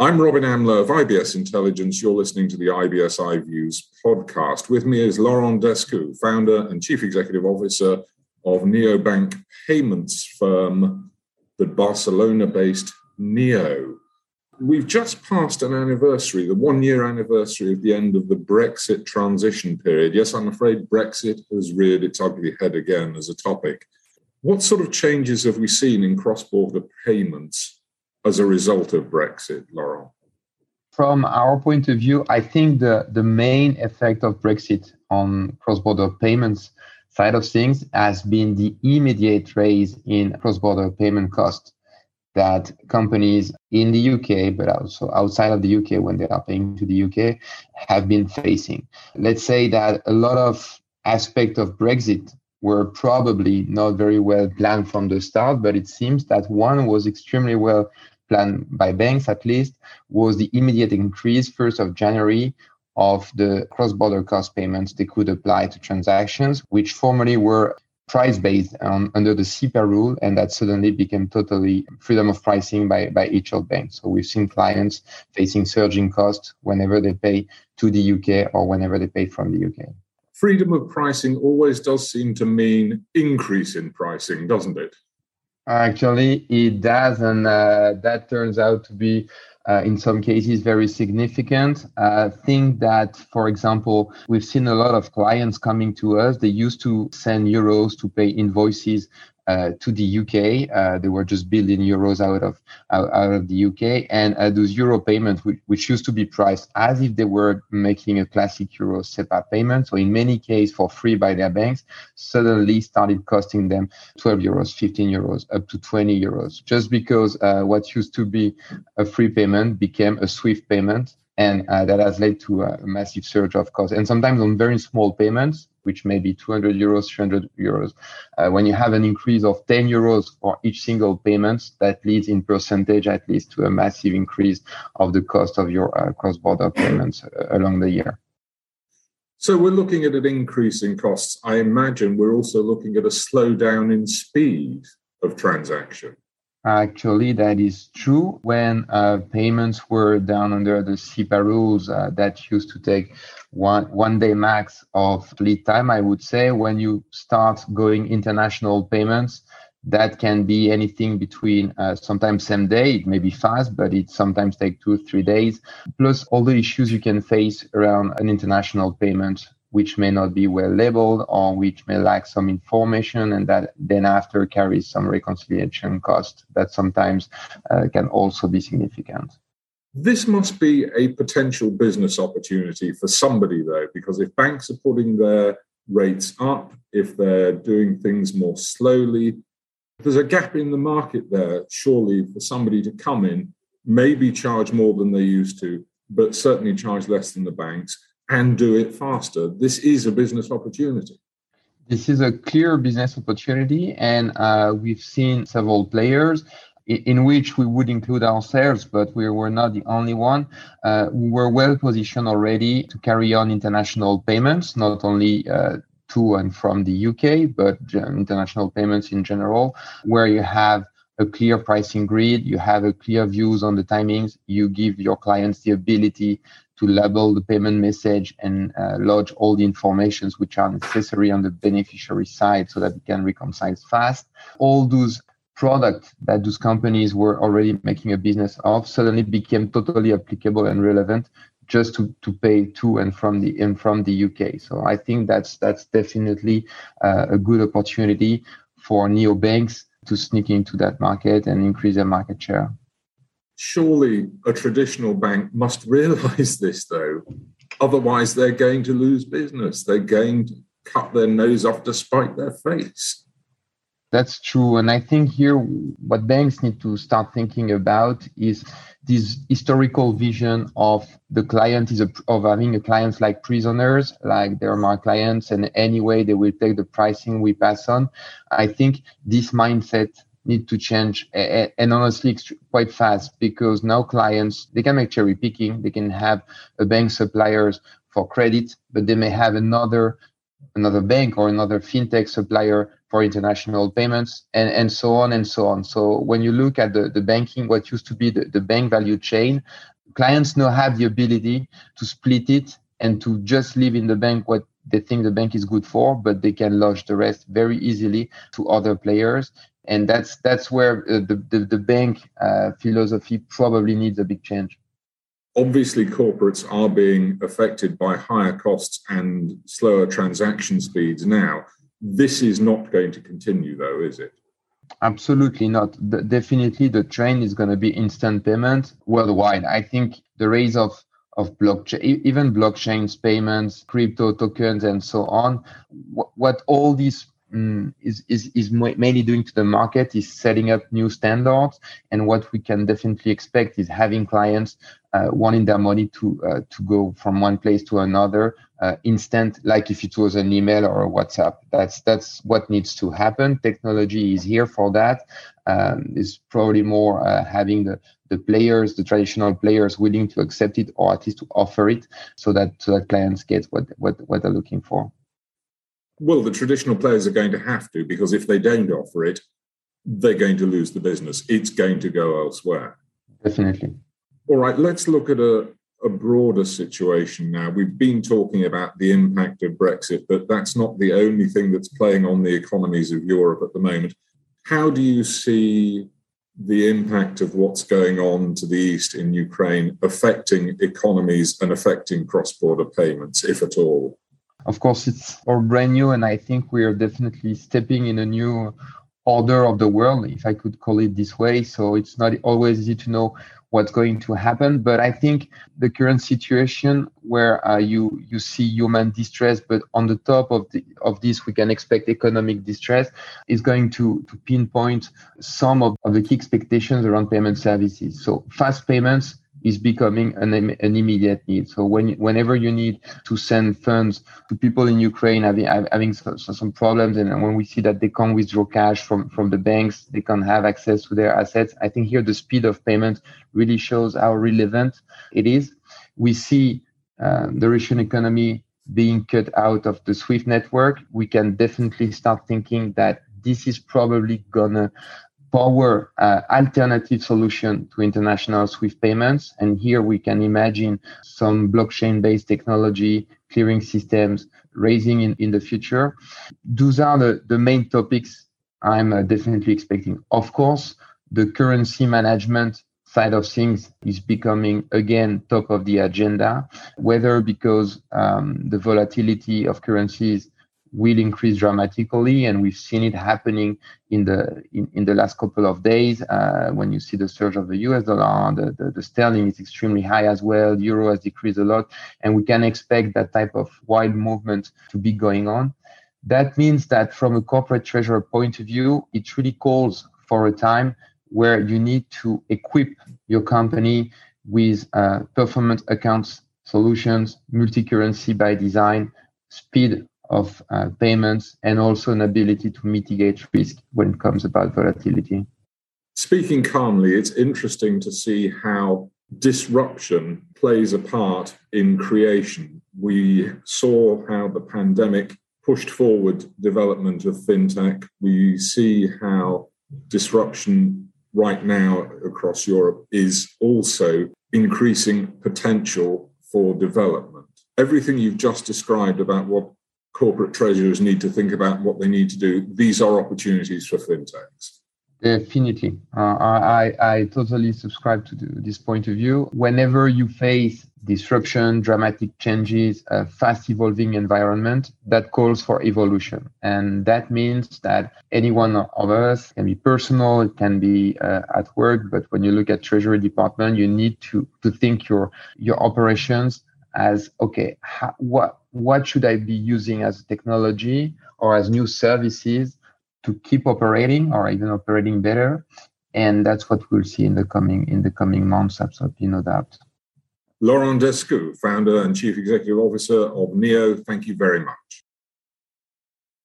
I'm Robin Amlôt of IBS Intelligence. You're listening to the IBS iViews podcast. With me is Laurent Descout, founder and chief executive officer of neobank payments firm, the Barcelona based Neo. We've just passed an anniversary, the one year anniversary of the end of the Brexit transition period. Yes, I'm afraid Brexit has reared its ugly head again as a topic. What sort of changes have we seen in cross border payments as a result of Brexit, Laurel? From our point of view, I think the, the main effect of Brexit on cross border payments side of things has been the immediate raise in cross border payment costs that companies in the UK, but also outside of the UK when they are paying to the UK, have been facing. Let's say that a lot of aspects of Brexit were probably not very well planned from the start, but it seems that one was extremely well planned by banks at least was the immediate increase first of January of the cross-border cost payments they could apply to transactions, which formerly were price based um, under the SEPA rule, and that suddenly became totally freedom of pricing by, by each of banks. So we've seen clients facing surging costs whenever they pay to the UK or whenever they pay from the UK. Freedom of pricing always does seem to mean increase in pricing, doesn't it? Actually, it does, and uh, that turns out to be uh, in some cases very significant. I uh, think that, for example, we've seen a lot of clients coming to us. They used to send euros to pay invoices uh, to the UK. Uh, they were just building euros out of out, out of the UK, and uh, those euro payments, which, which, used to be priced as if they were making a classic euro SEPA payment, so in many cases for free by their banks, suddenly started costing them 12 euros, 15 euros, up to 20 euros, just because uh, what used to be a free payment became a SWIFT payment and uh, that has led to a massive surge of costs. And sometimes on very small payments, which may be 200 euros, 300 euros, uh, when you have an increase of 10 euros for each single payment, that leads in percentage at least to a massive increase of the cost of your uh, cross-border payments uh, along the year. So we're looking at an increase in costs. I imagine we're also looking at a slowdown in speed of transaction. Actually, that is true. When uh, payments were down under the SEPA rules, uh, that used to take one one day max of lead time. I would say when you start going international payments, that can be anything between uh, sometimes same day. It may be fast, but it sometimes take two three days. Plus all the issues you can face around an international payment which may not be well labeled or which may lack some information and that then after carries some reconciliation cost that sometimes uh, can also be significant. This must be a potential business opportunity for somebody, though, because if banks are putting their rates up, if they're doing things more slowly, there's a gap in the market there, surely, for somebody to come in, maybe charge more than they used to, but certainly charge less than the banks and do it faster. This is a business opportunity. This is a clear business opportunity, and uh, we've seen several players in which we would include ourselves, but we were not the only one. Uh, we were well positioned already to carry on international payments, not only uh, to and from the UK, but international payments in general, where you have a clear pricing grid, you have a clear views on the timings, you give your clients the ability to label the payment message and uh, lodge all the informations which are necessary on the beneficiary side so that we can reconcile fast. All those products that those companies were already making a business of suddenly became totally applicable and relevant just to, to pay to and from the and from the UK. So I think that's that's definitely uh, a good opportunity for neobanks to sneak into that market and increase their market share surely a traditional bank must realize this, though. Otherwise, they're going to lose business. They're going to cut their nose off to spite their face. That's true. And I think here what banks need to start thinking about is this historical vision of the client is a, of having a clients like prisoners, like they're my clients, and anyway they will take the pricing we pass on. I think this mindset need to change and honestly quite fast because now clients they can make cherry picking they can have a bank suppliers for credit but they may have another another bank or another fintech supplier for international payments and, and so on and so on. So when you look at the, the banking, what used to be the, the bank value chain, clients now have the ability to split it and to just leave in the bank what they think the bank is good for, but they can launch the rest very easily to other players. And that's that's where uh, the, the, the bank uh, philosophy probably needs a big change. Obviously, corporates are being affected by higher costs and slower transaction speeds now. This is not going to continue, though, is it? Absolutely not. The, definitely, the trend is going to be instant payment worldwide. I think the rise of of blockchain, even blockchains, payments, crypto tokens, and so on. What, what all these um, is, is, is mainly doing to the market is setting up new standards. And what we can definitely expect is having clients uh, wanting their money to uh, to go from one place to another uh, instant, like if it was an email or a WhatsApp. That's that's what needs to happen. Technology is here for that. Um, is probably more uh, having the the players, the traditional players, willing to accept it or at least to offer it, so that so that clients get what what what they're looking for. Well, the traditional players are going to have to because if they don't offer it, they're going to lose the business. It's going to go elsewhere. Definitely. All right, let's look at a, a broader situation now. We've been talking about the impact of Brexit, but that's not the only thing that's playing on the economies of Europe at the moment. How do you see the impact of what's going on to the east in Ukraine affecting economies and affecting cross border payments, if at all? Of course, it's all brand new, and I think we are definitely stepping in a new order of the world, if I could call it this way. So it's not always easy to know what's going to happen. But I think the current situation where uh, you you see human distress, but on the top of the, of this we can expect economic distress, is going to to pinpoint some of, of the key expectations around payment services. So fast payments is becoming an, an immediate need. So when whenever you need to send funds to people in Ukraine having having some problems, and when we see that they can't withdraw cash from from the banks, they can't have access to their assets. I think here the speed of payment really shows how relevant it is. We see uh, the Russian economy being cut out of the SWIFT network. We can definitely start thinking that this is probably gonna power uh, alternative solution to international SWIFT payments. And here we can imagine some blockchain based technology, clearing systems raising in, in the future. Those are the, the main topics I'm uh, definitely expecting. Of course, the currency management side of things is becoming again top of the agenda, whether because um, the volatility of currencies will increase dramatically and we've seen it happening in the in, in the last couple of days uh, when you see the surge of the us dollar the, the, the, sterling is extremely high as well euro has decreased a lot and we can expect that type of wild movement to be going on. That means that from a corporate treasurer point of view it really calls for a time where you need to equip your company with uh, performance accounts solutions multi-currency by design speed of uh, payments and also an ability to mitigate risk when it comes about volatility. Speaking calmly, it's interesting to see how disruption plays a part in creation. We saw how the pandemic pushed forward development of fintech. We see how disruption right now across Europe is also increasing potential for development. Everything you've just described about what corporate treasurers need to think about what they need to do. These are opportunities for fintechs. Definitely. Uh, I, I totally subscribe to this point of view. Whenever you face disruption, dramatic changes, a fast evolving environment, that calls for evolution. And that means that any one of us can be personal, it can be uh, at work, but when you look at treasury department, you need to, to think your, your operations as, okay, how, what, what should I be using as technology or as new services to keep operating or even operating better? And that's what we'll see in the coming in the coming months, absolutely no doubt. Laurent Descout, founder and chief executive officer of Neo, thank you very much.